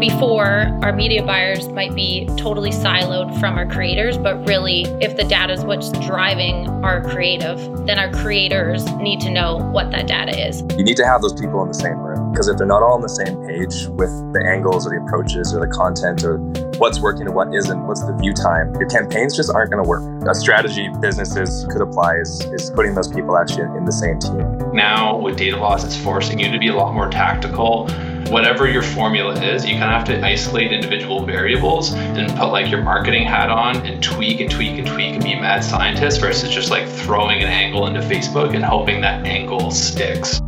before our media buyers might be totally siloed from our creators, but really, if the data is what's driving our creative, then our creators need to know what that data is. You need to have those people in the same room because if they're not all on the same page with the angles or the approaches or the content or what's working and what isn't, what's the view time, your campaigns just aren't going to work. A strategy businesses could apply is, is putting those people actually in the same team. Now, with data loss, it's forcing you to be a lot more tactical whatever your formula is, you kind of have to isolate individual variables and put like your marketing hat on and tweak and tweak and tweak and be a mad scientist versus just like throwing an angle into Facebook and hoping that angle sticks.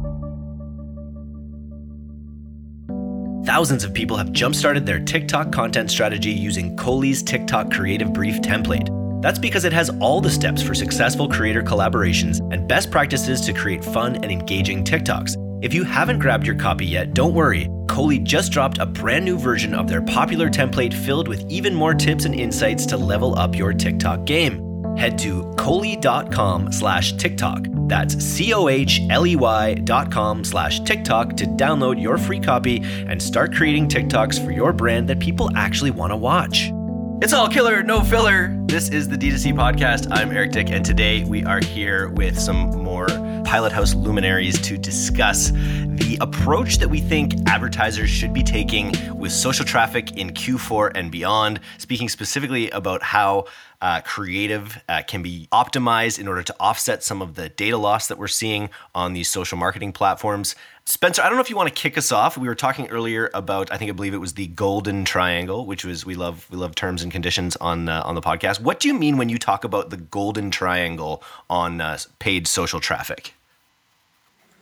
Thousands of people have jump-started their TikTok content strategy using Cohley's TikTok Creative Brief template. That's because it has all the steps for successful creator collaborations and best practices to create fun and engaging TikToks. If you haven't grabbed your copy yet, don't worry. Cohley just dropped a brand new version of their popular template filled with even more tips and insights to level up your TikTok game. Head to cohley.com slash TikTok. That's C-O-H-L-E-Y dot com slash TikTok to download your free copy and start creating TikToks for your brand that people actually want to watch. It's all killer, no filler. This is the D2C podcast. I'm Eric Dyck, and today we are here with some more Pilothouse luminaries to discuss the approach that we think advertisers should be taking with social traffic in Q4 and beyond, speaking specifically about how uh, creative uh, can be optimized in order to offset some of the data loss that we're seeing on these social marketing platforms. Spencer, I don't know if you want to kick us off. We were talking earlier about, I think I believe it was the golden triangle, which was we love we love terms and conditions on uh, on the podcast. What do you mean when you talk about the golden triangle on uh, paid social traffic?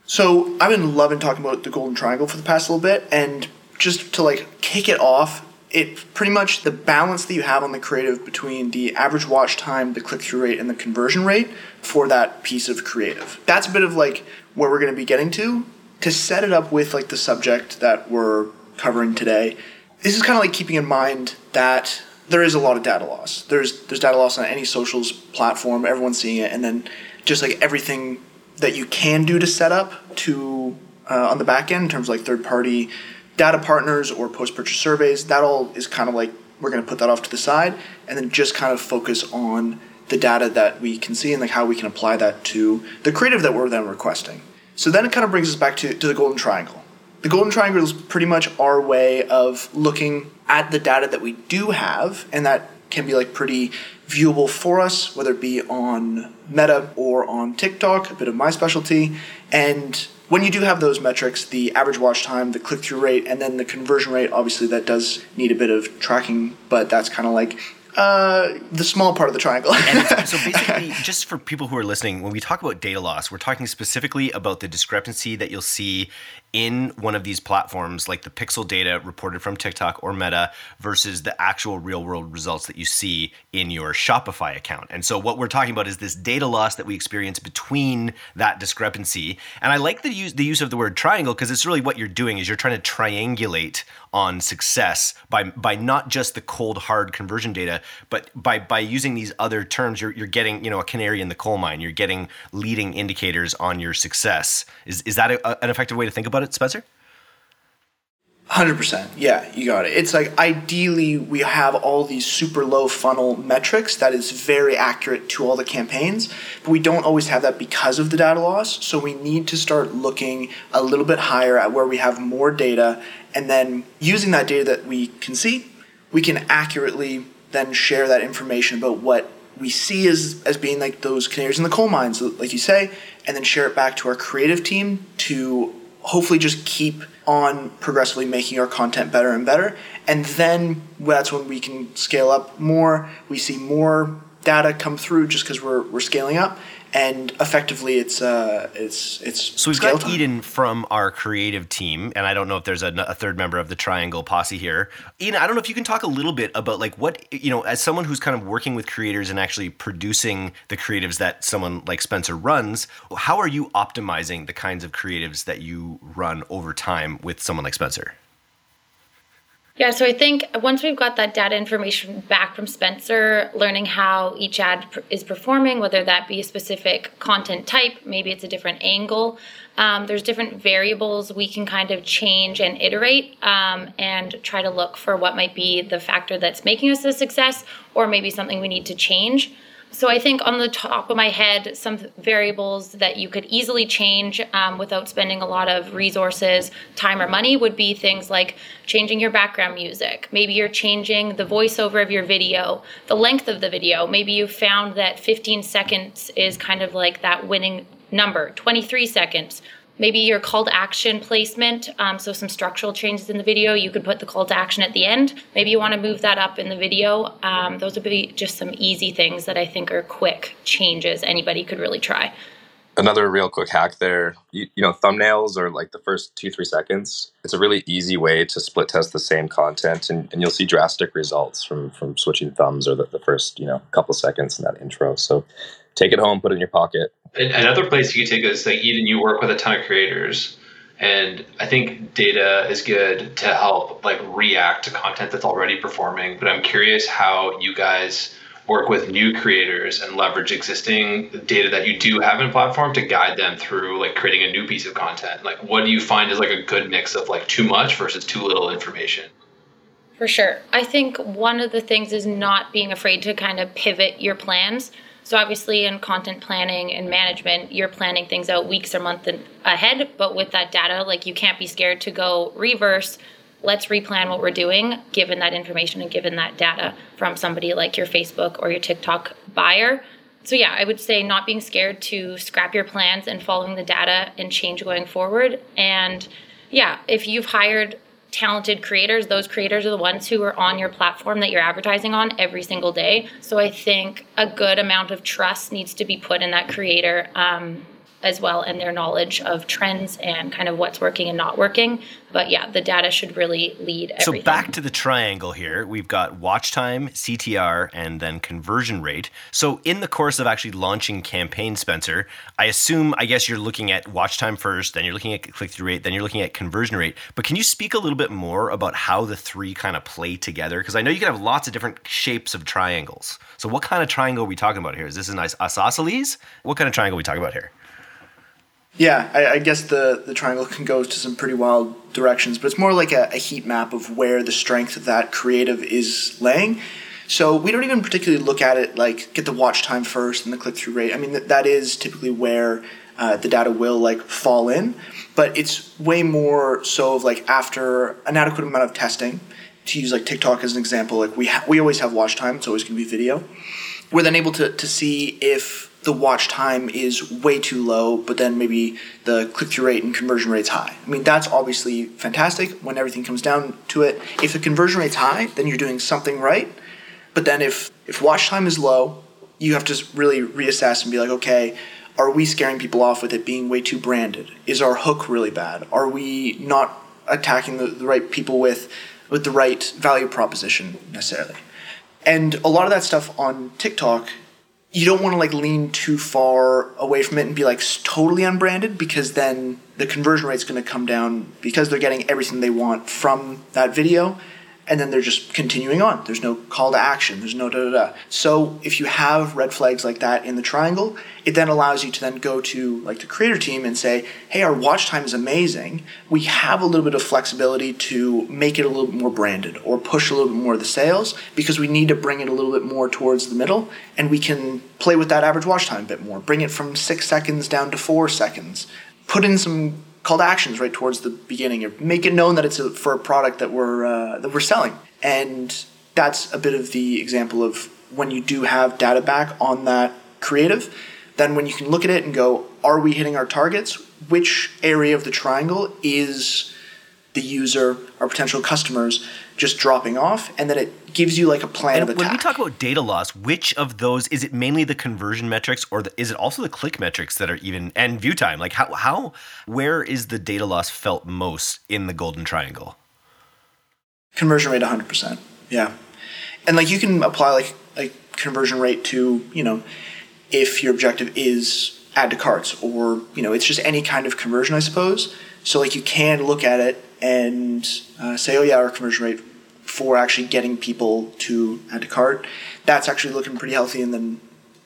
So I've been loving talking about the golden triangle for the past little bit, and just to like kick it off, it pretty much the balance that you have on the creative between the average watch time, the click through rate, and the conversion rate for that piece of creative. That's a bit of like where we're going to be getting to to set it up with like the subject that we're covering today. This is kind of like keeping in mind that there is a lot of data loss. There's there's data loss on any socials platform. Everyone's seeing it, and then just like everything that you can do to set up to uh, on the back end in terms of like third party data partners or post purchase surveys. That all is kind of like we're going to put that off to the side and then just kind of focus on the data that we can see and like how we can apply that to the creative that we're then requesting. So then it kind of brings us back to, to the golden triangle. The golden triangle is pretty much our way of looking at the data that we do have and that can be like pretty viewable for us, whether it be on Meta or on TikTok, a bit of my specialty. And when you do have those metrics, the average watch time, the click through rate, and then the conversion rate, obviously that does need a bit of tracking, but that's kind of like uh, the small part of the triangle. and so basically, just for people who are listening, when we talk about data loss, we're talking specifically about the discrepancy that you'll see in one of these platforms like the pixel data reported from TikTok or Meta versus the actual real world results that you see in your Shopify account. And so what we're talking about is this data loss that we experience between that discrepancy. And I like the use the use of the word triangle because it's really what you're doing is you're trying to triangulate on success by by not just the cold hard conversion data, but by by using these other terms you're you're getting, you know, a canary in the coal mine. You're getting leading indicators on your success. Is is that a, an effective way to think about it, Spencer? Hundred percent. Yeah, you got it. It's like ideally we have all these super low funnel metrics that is very accurate to all the campaigns, but we don't always have that because of the data loss. So we need to start looking a little bit higher at where we have more data, and then using that data that we can see, we can accurately then share that information about what we see as as being like those canaries in the coal mines, like you say, and then share it back to our creative team to hopefully just keep on progressively making our content better and better. And then that's when we can scale up more. We see more data come through just because we're, we're scaling up and effectively it's uh it's it's so we've got time. eden from our creative team and i don't know if there's a, a, third member of the triangle posse here eden i don't know if you can talk a little bit about like what you know as someone who's kind of working with creators and actually producing the creatives that someone like spencer runs how are you optimizing the kinds of creatives that you run over time with someone like spencer Yeah, so I think once we've got that data information back from Spencer, learning how each ad is performing, whether that be a specific content type, maybe it's a different angle, um, there's different variables we can kind of change and iterate um, and try to look for what might be the factor that's making us a success or maybe something we need to change. So I think on the top of my head, some variables that you could easily change um, without spending a lot of resources, time, or money would be things like changing your background music. Maybe you're changing the voiceover of your video, the length of the video. Maybe you found that 15 seconds is kind of like that winning number, 23 seconds maybe your call to action placement. Um, so some structural changes in the video. You could put the call to action at the end. Maybe you want to move that up in the video. Um, those would be just some easy things that I think are quick changes anybody could really try. Another real quick hack there, you, you know, thumbnails are like the first two, three seconds. It's a really easy way to split test the same content and, and you'll see drastic results from from switching thumbs or the, the first, you know, couple seconds in that intro. So take it home, put it in your pocket, Another place you could take is like Eden, you work with a ton of creators. And I think data is good to help like react to content that's already performing. But I'm curious how you guys work with new creators and leverage existing data that you do have in platform to guide them through like creating a new piece of content. Like what do you find is like a good mix of like too much versus too little information? For sure. I think one of the things is not being afraid to kind of pivot your plans so obviously in content planning and management, you're planning things out weeks or months ahead, but with that data, like you can't be scared to go reverse. Let's replan what we're doing given that information and given that data from somebody like your Facebook or your TikTok buyer. So yeah, I would say not being scared to scrap your plans and following the data and change going forward. And yeah, if you've hired talented creators, those creators are the ones who are on your platform that you're advertising on every single day. So I think a good amount of trust needs to be put in that creator. Um, as well and their knowledge of trends and kind of what's working and not working. But yeah, the data should really lead everything. So back to the triangle here, we've got watch time, CTR, and then conversion rate. So in the course of actually launching campaign, Spencer, I assume I guess you're looking at watch time first, then you're looking at click through rate, then you're looking at conversion rate. But can you speak a little bit more about how the three kind of play together? Because I know you can have lots of different shapes of triangles. So what kind of triangle are we talking about here? Is this an isosceles? What kind of triangle are we talking about here? Yeah, I, I, guess the, the triangle can go to some pretty wild directions, but it's more like a, a, heat map of where the strength of that creative is laying. So we don't even particularly look at it like get the watch time first and the click through rate. I mean, that, that is typically where uh, the data will like fall in, but it's way more so of like after an adequate amount of testing. To use like TikTok as an example, like we ha- we always have watch time. It's always going to be video. We're then able to to see if the watch time is way too low, but then maybe the click through rate and conversion rate's high. I mean, that's obviously fantastic when everything comes down to it. If the conversion rate's high, then you're doing something right. But then if, if watch time is low, you have to really reassess and be like, okay, are we scaring people off with it being way too branded? Is our hook really bad? Are we not attacking the, the right people with, with the right value proposition necessarily? And a lot of that stuff on TikTok you don't want to like lean too far away from it and be like totally unbranded because then the conversion rate's going to come down because they're getting everything they want from that video and then they're just continuing on. There's no call to action. There's no da da da. So if you have red flags like that in the triangle, it then allows you to then go to like the creator team and say, "Hey, our watch time is amazing. We have a little bit of flexibility to make it a little bit more branded or push a little bit more of the sales because we need to bring it a little bit more towards the middle, and we can play with that average watch time a bit more. Bring it from six seconds down to four seconds. Put in some call to actions right towards the beginning or make it known that it's a, for a product that we're uh, that we're selling. And that's a bit of the example of when you do have data back on that creative then when you can look at it and go are we hitting our targets? Which area of the triangle is the user our potential customers just dropping off and then it gives you like a plan and of attack. when we talk about data loss which of those is it mainly the conversion metrics or the, is it also the click metrics that are even and view time? Like how how where is the data loss felt most in the golden triangle? Conversion rate 100% yeah. And like you can apply like a conversion rate to you know if your objective is add to carts or you know it's just any kind of conversion i suppose. So like you can look at it and uh, say, oh yeah, our conversion rate for actually getting people to add to cart. That's actually looking pretty healthy, and then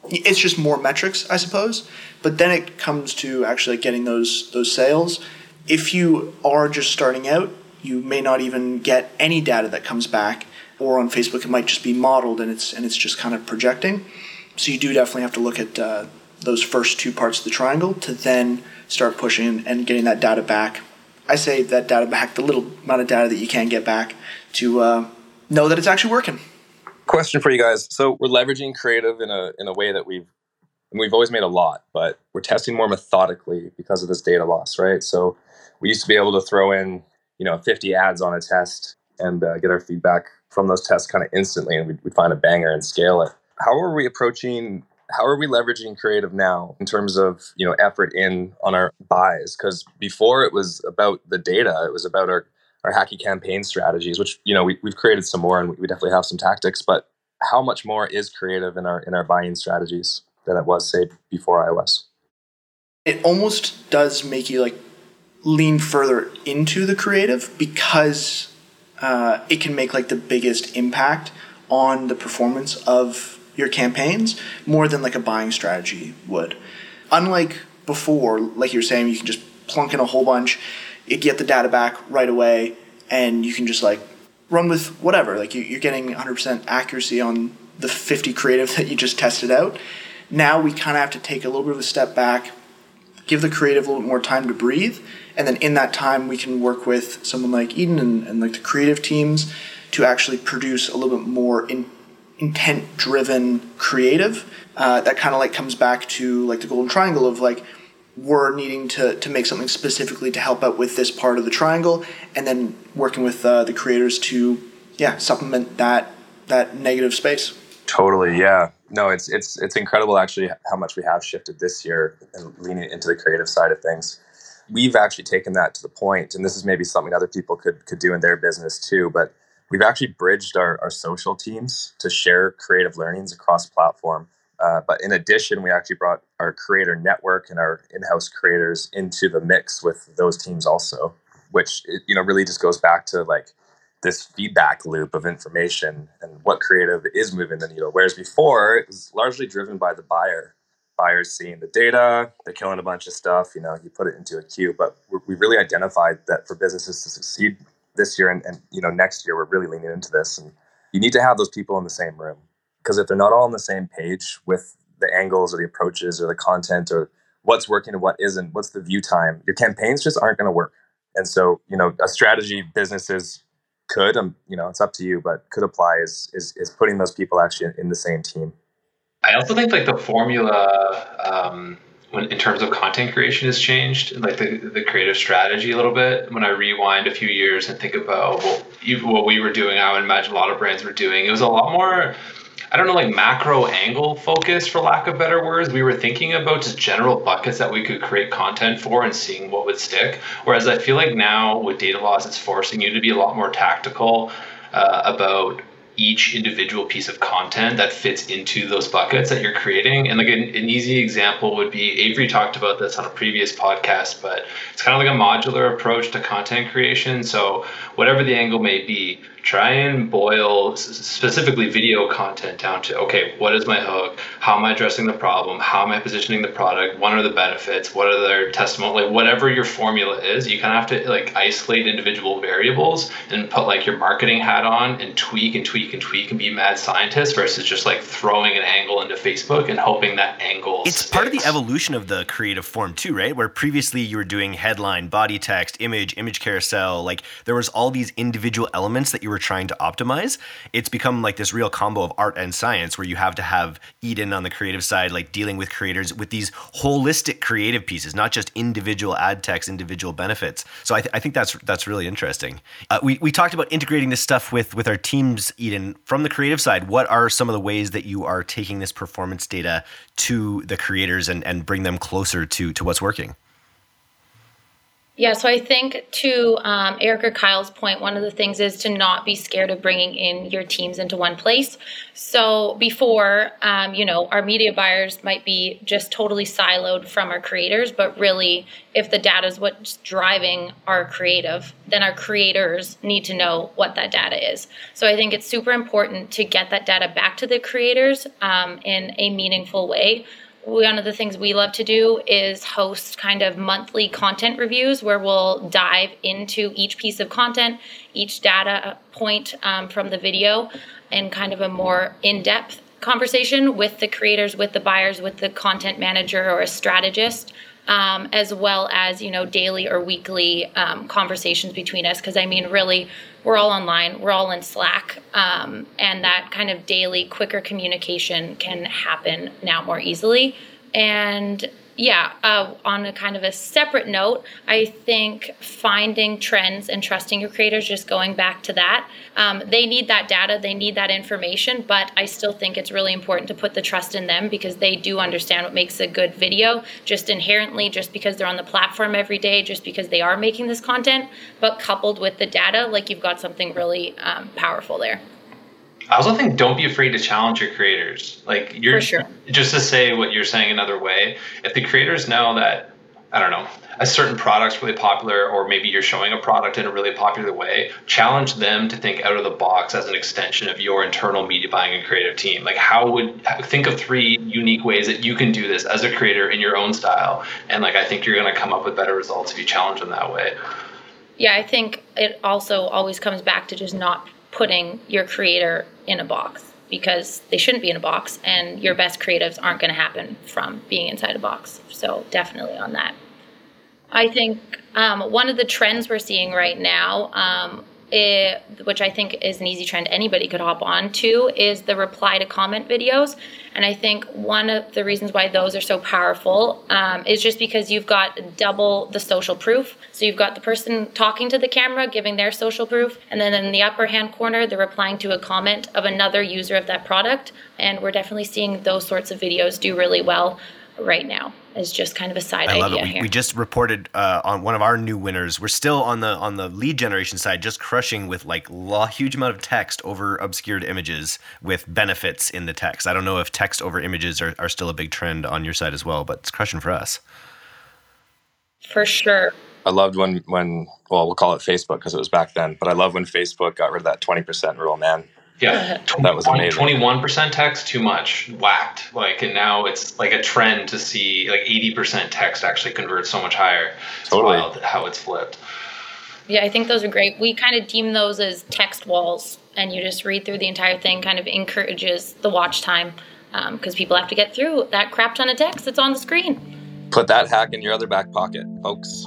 it's just more metrics, I suppose. But then it comes to actually getting those those sales. If you are just starting out, you may not even get any data that comes back, or on Facebook it might just be modeled and it's and it's just kind of projecting. So you do definitely have to look at uh, those first two parts of the triangle to then start pushing and getting that data back. I say that data back, the little amount of data that you can get back to uh, know that it's actually working. Question for you guys. So we're leveraging creative in a in a way that we've we've always made a lot, but we're testing more methodically because of this data loss, right? So we used to be able to throw in, you know, 50 ads on a test and uh, get our feedback from those tests kind of instantly, and we'd, we'd find a banger and scale it. How are we approaching how are we leveraging creative now in terms of you know effort in on our buys because before it was about the data it was about our our hacky campaign strategies which you know we, we've created some more and we definitely have some tactics but how much more is creative in our in our buying strategies than it was say before ios it almost does make you like lean further into the creative because uh, it can make like the biggest impact on the performance of your campaigns more than like a buying strategy would. Unlike before, like you were saying, you can just plunk in a whole bunch, you get the data back right away, and you can just like run with whatever. Like you, are getting 100% accuracy on the 50 creative that you just tested out. Now we kind of have to take a little bit of a step back, give the creative a little bit more time to breathe, and then in that time we can work with someone like Eden and, and like the creative teams to actually produce a little bit more in, intent driven creative uh, that kind of like comes back to like the golden triangle of like we're needing to, to make something specifically to help out with this part of the triangle and then working with uh, the creators to yeah supplement that that negative space. Totally yeah. No it's it's it's incredible actually how much we have shifted this year and leaning into the creative side of things. We've actually taken that to the point and this is maybe something other people could could do in their business too but we've actually bridged our, our social teams to share creative learnings across platform. Uh, but in addition, we actually brought our creator network and our in-house creators into the mix with those teams also, which you know really just goes back to like this feedback loop of information and what creative is moving the needle. Whereas before, it was largely driven by the buyer. Buyers seeing the data, they're killing a bunch of stuff. You know, you put it into a queue. But we really identified that for businesses to succeed this year and, and you know next year we're really leaning into this and you need to have those people in the same room because if they're not all on the same page with the angles or the approaches or the content or what's working and what isn't what's the view time your campaigns just aren't going to work and so you know a strategy businesses could um, you know it's up to you but could apply is is, is putting those people actually in, in the same team i also think like the formula um, when in terms of content creation has changed, like the, the creative strategy a little bit. When I rewind a few years and think about what, what we were doing, I would imagine a lot of brands were doing. It was a lot more, I don't know, like macro angle focus, for lack of better words. We were thinking about just general buckets that we could create content for and seeing what would stick. Whereas I feel like now with data loss, it's forcing you to be a lot more tactical uh, about each individual piece of content that fits into those buckets that you're creating. And like an, an, easy example would be Avery talked about this on a previous podcast, but it's kind of like a modular approach to content creation. So whatever the angle may be, try and boil specifically video content down to okay what is my hook? How am i addressing the problem? How am i positioning the product? What are the benefits? What are their testimony like whatever your formula is you kind of have to like isolate individual variables and put like your marketing hat on and tweak and tweak and tweak and be mad scientist versus just like throwing an angle into facebook and hoping that angle it's sticks. part of the evolution of the creative form too right? Where previously you were doing headline body text image image carousel like there was all these individual elements that you were trying to optimize, it's become like this real combo of art and science where you have to have Eden on the creative side, like dealing with creators with these holistic creative pieces, not just individual ad techs, individual benefits. So I, th- I think that's that's really interesting. Uh, we, we talked about integrating this stuff with with our teams, Eden. From the creative side, what are some of the ways that you are taking this performance data to the creators and, and bring them closer to to what's working? Yeah, so I think to um, Eric or Kyle's point, one of the things is to not be scared of bringing in your teams into one place. So before, um, you know, our media buyers might be just totally siloed from our creators, but really, if the data is what's driving our creative, then our creators need to know what that data is. So I think it's super important to get that data back to the creators um, in a meaningful way one of the things we love to do is host kind of monthly content reviews where we'll dive into each piece of content, each data point um, from the video, and kind of a more in depth conversation with the creators, with the buyers, with the content manager or a strategist. Um, as well as you know daily or weekly um, conversations between us because i mean really we're all online, we're all in Slack, um, and that kind of daily, quicker communication can happen now more easily. And yeah, uh, on a kind of a separate note, I think finding trends and trusting your creators, just going back to that, um, they need that data, they need that information, but I still think it's really important to put the trust in them because they do understand what makes a good video just inherently, just because they're on the platform every day, just because they are making this content, but coupled with the data, like you've got something really um, powerful there. I also think don't be afraid to challenge your creators. Like you're sure. just to say what you're saying another way. If the creators know that I don't know, a certain product's really popular, or maybe you're showing a product in a really popular way, challenge them to think out of the box as an extension of your internal media buying and creative team. Like, how would think of three unique ways that you can do this as a creator in your own style? And like, I think you're going to come up with better results if you challenge them that way. Yeah, I think it also always comes back to just not putting your creator in a box because they shouldn't be in a box and your best creatives aren't going to happen from being inside a box. So, definitely on that. I think um, one of the trends we're seeing right now um, it, which I think is an easy trend anybody could hop on to, is the reply to comment videos. And I think one of the reasons why those are so powerful um, is just because you've got double the social proof. So you've got the person talking to the camera, giving their social proof, and then in the upper hand corner, they're replying to a comment of another user of that product. And we're definitely seeing those sorts of videos do really well right now is just kind of a side I idea it. We, here. we just reported uh, on one of our new winners. We're still on the on the lead generation side, just crushing with like a huge amount of text over obscured images with benefits in the text. I don't know if text over images are, are still a big trend on your side as well, but it's crushing for us. For sure. I loved when when well we'll call it Facebook because it was back then, but I love when Facebook got rid of that twenty percent rule. Man, yeah, that was amazing. Twenty-one percent text, too much, whacked. Like, and now it's like a trend to see like eighty percent text actually convert so much higher. It's totally. wild how it's flipped. Yeah, I think those are great. We kind of deem those as text walls, and you just read through the entire thing. Kind of encourages the watch time because um, people have to get through that crap ton of text that's on the screen. Put that hack in your other back pocket, folks.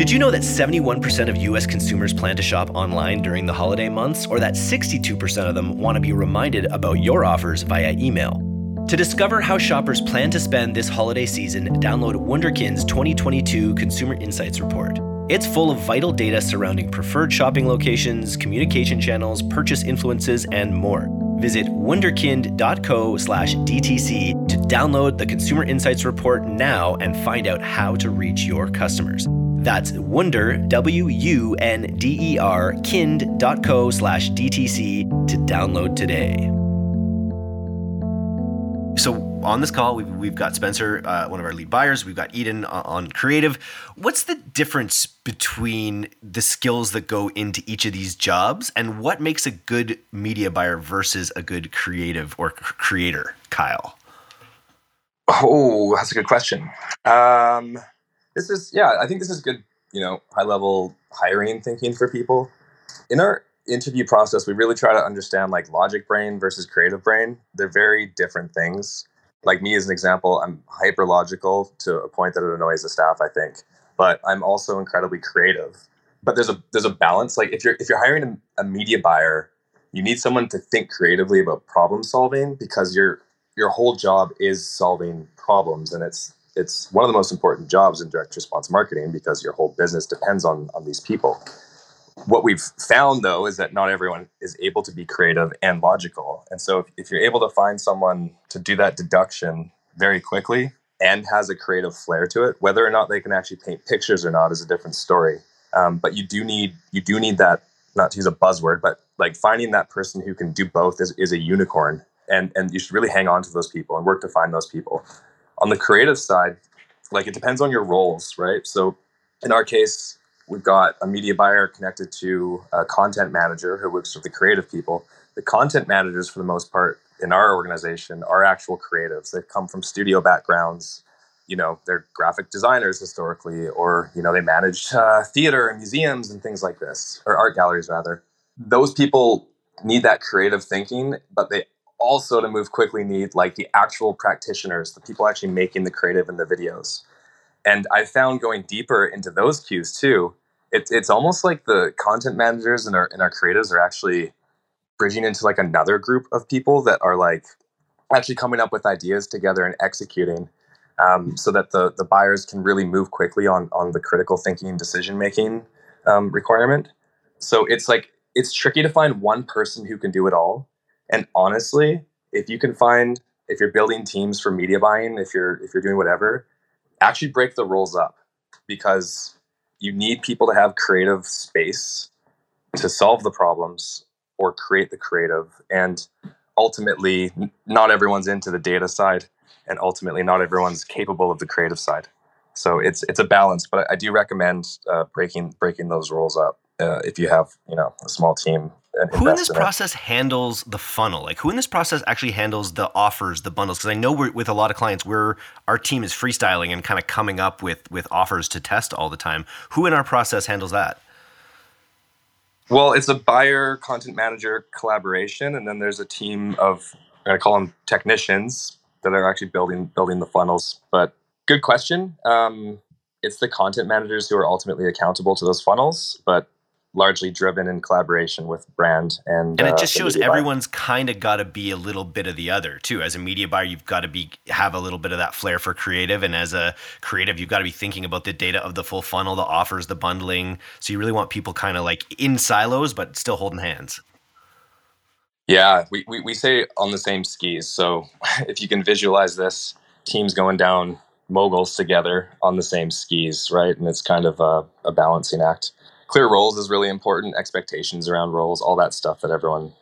Did you know that 71% of US consumers plan to shop online during the holiday months, or that 62% of them want to be reminded about your offers via email? To discover how shoppers plan to spend this holiday season, download Wunderkind's 2022 Consumer Insights Report. It's full of vital data surrounding preferred shopping locations, communication channels, purchase influences, and more. Visit wunderkind.co slash DTC to download the Consumer Insights Report now and find out how to reach your customers. That's Wunder, W U N D E R, kind.co slash DTC to download today. So, on this call, we've, we've got Spencer, uh, one of our lead buyers. We've got Eden on, on creative. What's the difference between the skills that go into each of these jobs and what makes a good media buyer versus a good creative or creator, Kyle? Oh, that's a good question. Um, this is yeah i think this is good you know high level hiring thinking for people. In our interview process we really try to understand like logic brain versus creative brain. They're very different things. Like me as an example i'm hyper logical to a point that it annoys the staff i think but i'm also incredibly creative. But there's a there's a balance. Like if you're if you're hiring a, a media buyer you need someone to think creatively about problem solving because your your whole job is solving problems and it's it's one of the most important jobs in direct response marketing because your whole business depends on on these people. What we've found though is that not everyone is able to be creative and logical. And so if, if you're able to find someone to do that deduction very quickly, and has a creative flair to it. Whether or not they can actually paint pictures or not is a different story. Um, but you do need you do need that not to use a buzzword, but like finding that person who can do both is, is a unicorn. And and you should really hang on to those people and work to find those people. On the creative side, like it depends on your roles, right? So in our case, we've got a media buyer connected to a content manager who works with the creative people. The content managers, for the most part, in our organization are actual creatives. They've come from studio backgrounds. You know, they're graphic designers historically, or you know, they manage uh, theater and museums and things like this, or art galleries rather. Those people need that creative thinking, but they also, to move quickly, need like the actual practitioners, the people actually making the creative and the videos. And I found going deeper into those cues too, it's it's almost like the content managers and our and our creatives are actually bridging into like another group of people that are like actually coming up with ideas together and executing um, so that the the buyers can really move quickly on on the critical thinking decision making um, requirement so it's like it's tricky to find one person who can do it all and honestly if you can find if you're building teams for media buying if you're if you're doing whatever actually break the roles up because you need people to have creative space to solve the problems or create the creative. And ultimately, not everyone's into the data side, and ultimately, not everyone's capable of the creative side. So it's it's a balance, but I do recommend uh, breaking breaking those roles up uh, if you have you know a small team. Who in this in process it. handles the funnel? Like who in this process actually handles the offers, the bundles? Because I know with a lot of clients, we're our team is freestyling and kind of coming up with with offers to test all the time. Who in our process handles that? Well, it's a buyer content manager collaboration, and then there's a team of I call them technicians that are actually building building the funnels. But good question. Um, it's the content managers who are ultimately accountable to those funnels, but largely driven in collaboration with brand and and it uh, just uh, shows everyone's kind of got to be a little bit of the other too. As a media buyer you've got to be have a little bit of that flair for creative and as a creative you've got to be thinking about the data of the full funnel the offers the bundling. So you really want people kind of like in silos but still holding hands. Yeah we, we, we say on the same skis. So if you can visualize this teams going down moguls together on the same skis right? And it's kind of a, a balancing act clear roles is really important expectations around roles all that stuff that everyone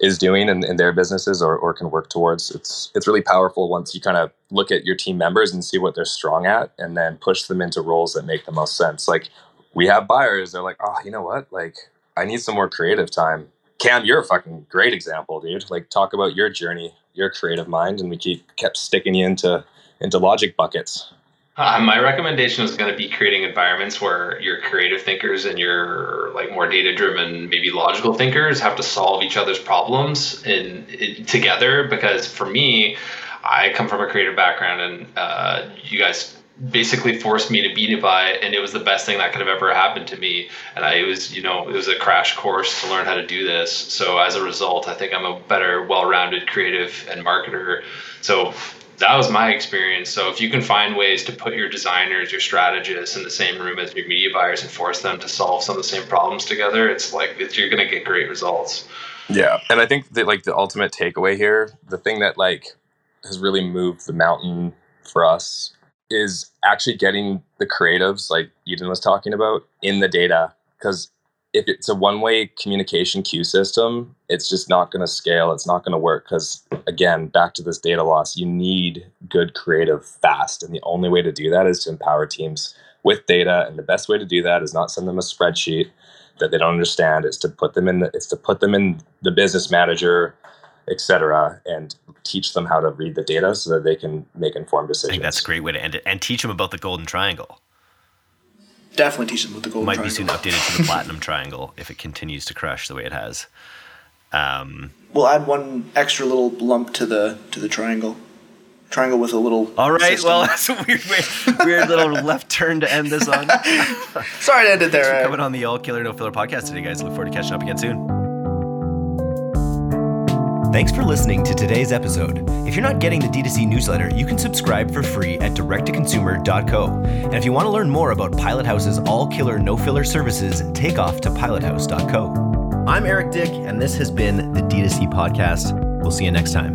is doing in, in their businesses or, or can work towards. It's it's really powerful once you kind of look at your team members and see what they're strong at and then push them into roles that make the most sense. Like we have buyers they're like oh you know what? Like i need some more creative time. Cam you're a fucking great example dude. Like talk about your journey your creative mind and we keep kept sticking you into into logic buckets uh, my recommendation is going to be creating environments where your creative thinkers and your like more data driven, maybe logical thinkers have to solve each other's problems in, in together. Because for me, I come from a creative background, and uh, you guys basically forced me to be by and it was the best thing that could have ever happened to me. And I it was, you know, it was a crash course to learn how to do this. So as a result, I think I'm a better, well-rounded creative and marketer. So that was my experience. So if you can find ways to put your designers, your strategists in the same room as your media buyers and force them to solve some of the same problems together, it's like it's, you're going to get great results. Yeah, and I think that like the ultimate takeaway here, the thing that like has really moved the mountain for us is actually getting the creatives like Eden was talking about in the data because if it's a one way communication queue system, it's just not going to scale. It's not going to work because, again, back to this data loss, you need good creative fast. And the only way to do that is to empower teams with data. And the best way to do that is not send them a spreadsheet that they don't understand. It's to put them in the, it's to put them in the business manager, etc., and teach them how to read the data so that they can make informed decisions. I think that's a great way to end it, and teach them about the golden triangle definitely teach them with the golden Might triangle. be soon updated to the platinum triangle if it continues to crash the way it has. Um, we'll add one extra little lump to the to the triangle. Triangle with a little. All right. System. Well, that's a weird, weird, weird little left turn to end this on. Sorry to end it there. Thanks for coming on the All Killer No Filler podcast today, guys. Look forward to catching up again soon. Thanks for listening to today's episode. If you're not getting the D2C newsletter, you can subscribe for free at directtoconsumer.co. And if you want to learn more about Pilothouse's all killer, no filler services, take off to pilothouse.co. I'm Eric Dyck, and this has been the D2C podcast. We'll see you next time.